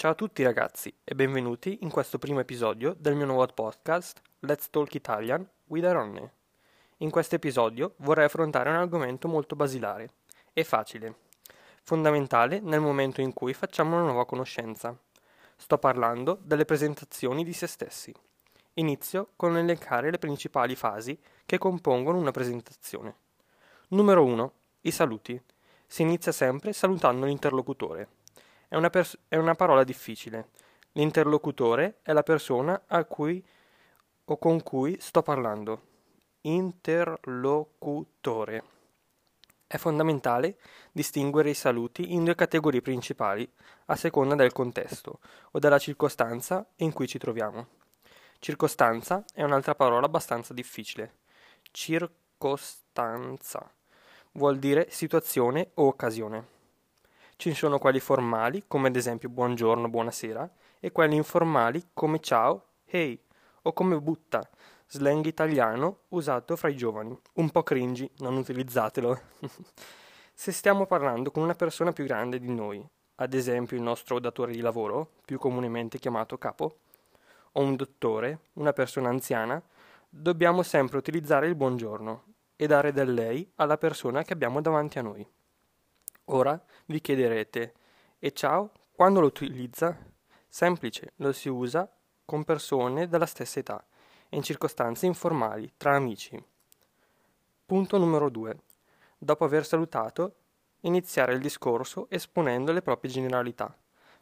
Ciao a tutti ragazzi e benvenuti in questo primo episodio del mio nuovo podcast Let's Talk Italian with Aronne. In questo episodio vorrei affrontare un argomento molto basilare e facile, fondamentale nel momento in cui facciamo una nuova conoscenza. Sto parlando delle presentazioni di se stessi. Inizio con elencare le principali fasi che compongono una presentazione. Numero 1. I saluti. Si inizia sempre salutando l'interlocutore. È una, pers- è una parola difficile. L'interlocutore è la persona a cui o con cui sto parlando. Interlocutore. È fondamentale distinguere i saluti in due categorie principali, a seconda del contesto o della circostanza in cui ci troviamo. Circostanza è un'altra parola abbastanza difficile. Circostanza vuol dire situazione o occasione. Ci sono quelli formali, come ad esempio buongiorno, buonasera, e quelli informali come ciao, hey, o come butta, slang italiano usato fra i giovani. Un po' cringy, non utilizzatelo. Se stiamo parlando con una persona più grande di noi, ad esempio il nostro datore di lavoro, più comunemente chiamato capo, o un dottore, una persona anziana, dobbiamo sempre utilizzare il buongiorno e dare del lei alla persona che abbiamo davanti a noi. Ora vi chiederete, e ciao, quando lo utilizza? Semplice, lo si usa con persone della stessa età e in circostanze informali, tra amici. Punto numero 2. Dopo aver salutato, iniziare il discorso esponendo le proprie generalità,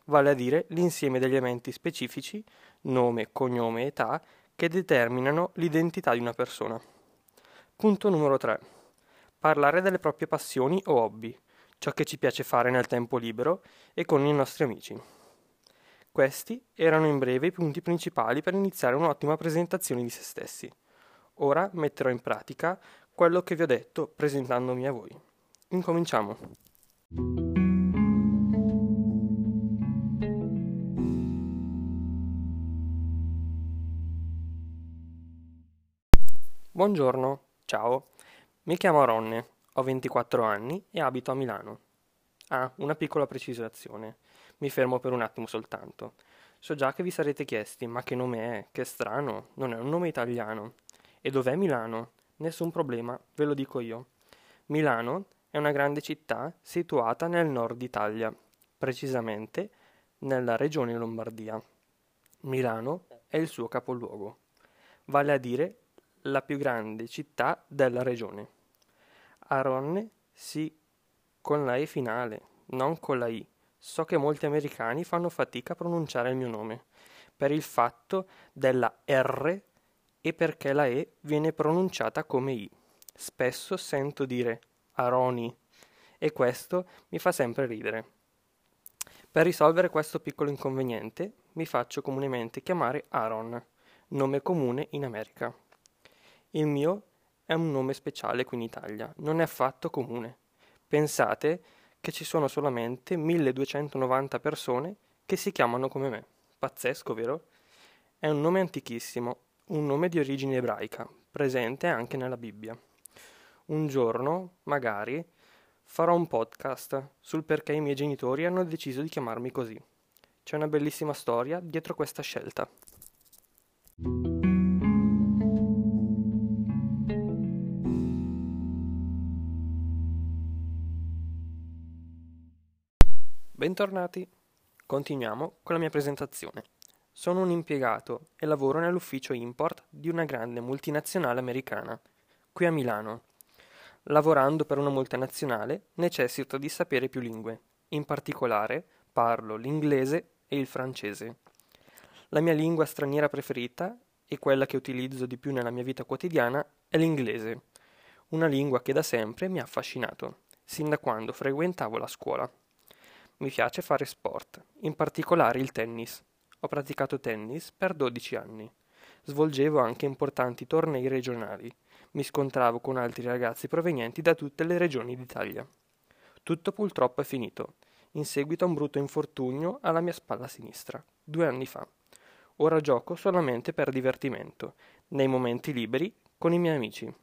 vale a dire l'insieme degli elementi specifici, nome, cognome età, che determinano l'identità di una persona. Punto numero 3. Parlare delle proprie passioni o hobby, ciò che ci piace fare nel tempo libero e con i nostri amici. Questi erano in breve i punti principali per iniziare un'ottima presentazione di se stessi. Ora metterò in pratica quello che vi ho detto presentandomi a voi. Incominciamo. Buongiorno, ciao. Mi chiamo Ronne, ho 24 anni e abito a Milano. Ah, una piccola precisazione. Mi fermo per un attimo soltanto. So già che vi sarete chiesti, ma che nome è? Che strano, non è un nome italiano. E dov'è Milano? Nessun problema, ve lo dico io. Milano è una grande città situata nel nord Italia, precisamente nella regione Lombardia. Milano è il suo capoluogo, vale a dire la più grande città della regione. Aronne sì con la E finale, non con la I. So che molti americani fanno fatica a pronunciare il mio nome, per il fatto della R e perché la E viene pronunciata come I. Spesso sento dire Aroni e questo mi fa sempre ridere. Per risolvere questo piccolo inconveniente mi faccio comunemente chiamare Aaron, nome comune in America. Il mio è un nome speciale qui in Italia, non è affatto comune. Pensate che ci sono solamente 1290 persone che si chiamano come me. Pazzesco, vero? È un nome antichissimo, un nome di origine ebraica, presente anche nella Bibbia. Un giorno, magari, farò un podcast sul perché i miei genitori hanno deciso di chiamarmi così. C'è una bellissima storia dietro questa scelta. Bentornati. Continuiamo con la mia presentazione. Sono un impiegato e lavoro nell'ufficio import di una grande multinazionale americana, qui a Milano. Lavorando per una multinazionale necessito di sapere più lingue, in particolare parlo l'inglese e il francese. La mia lingua straniera preferita e quella che utilizzo di più nella mia vita quotidiana è l'inglese, una lingua che da sempre mi ha affascinato, sin da quando frequentavo la scuola. Mi piace fare sport, in particolare il tennis. Ho praticato tennis per 12 anni. Svolgevo anche importanti tornei regionali. Mi scontravo con altri ragazzi provenienti da tutte le regioni d'Italia. Tutto purtroppo è finito, in seguito a un brutto infortunio alla mia spalla sinistra, due anni fa. Ora gioco solamente per divertimento, nei momenti liberi, con i miei amici.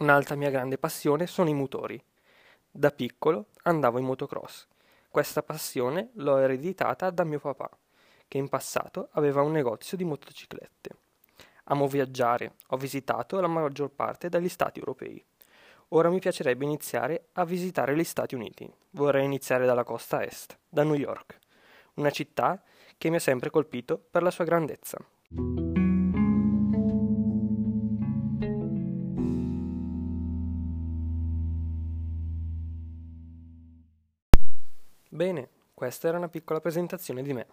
Un'altra mia grande passione sono i motori. Da piccolo andavo in motocross Questa passione l'ho ereditata da mio papà, che in passato aveva un negozio di motociclette. Amo viaggiare, ho visitato la maggior parte degli stati europei. Ora mi piacerebbe iniziare a visitare gli Stati Uniti. Vorrei iniziare dalla costa est, da New York, una città che mi ha sempre colpito per la sua grandezza. Bene, questa era una piccola presentazione di me.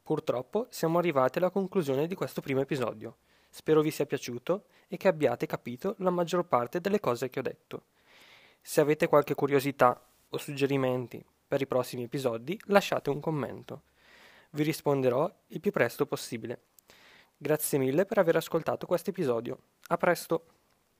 Purtroppo siamo arrivati alla conclusione di questo primo episodio. Spero vi sia piaciuto e che abbiate capito la maggior parte delle cose che ho detto. Se avete qualche curiosità o suggerimenti per i prossimi episodi, lasciate un commento. Vi risponderò il più presto possibile. Grazie mille per aver ascoltato questo episodio. A presto!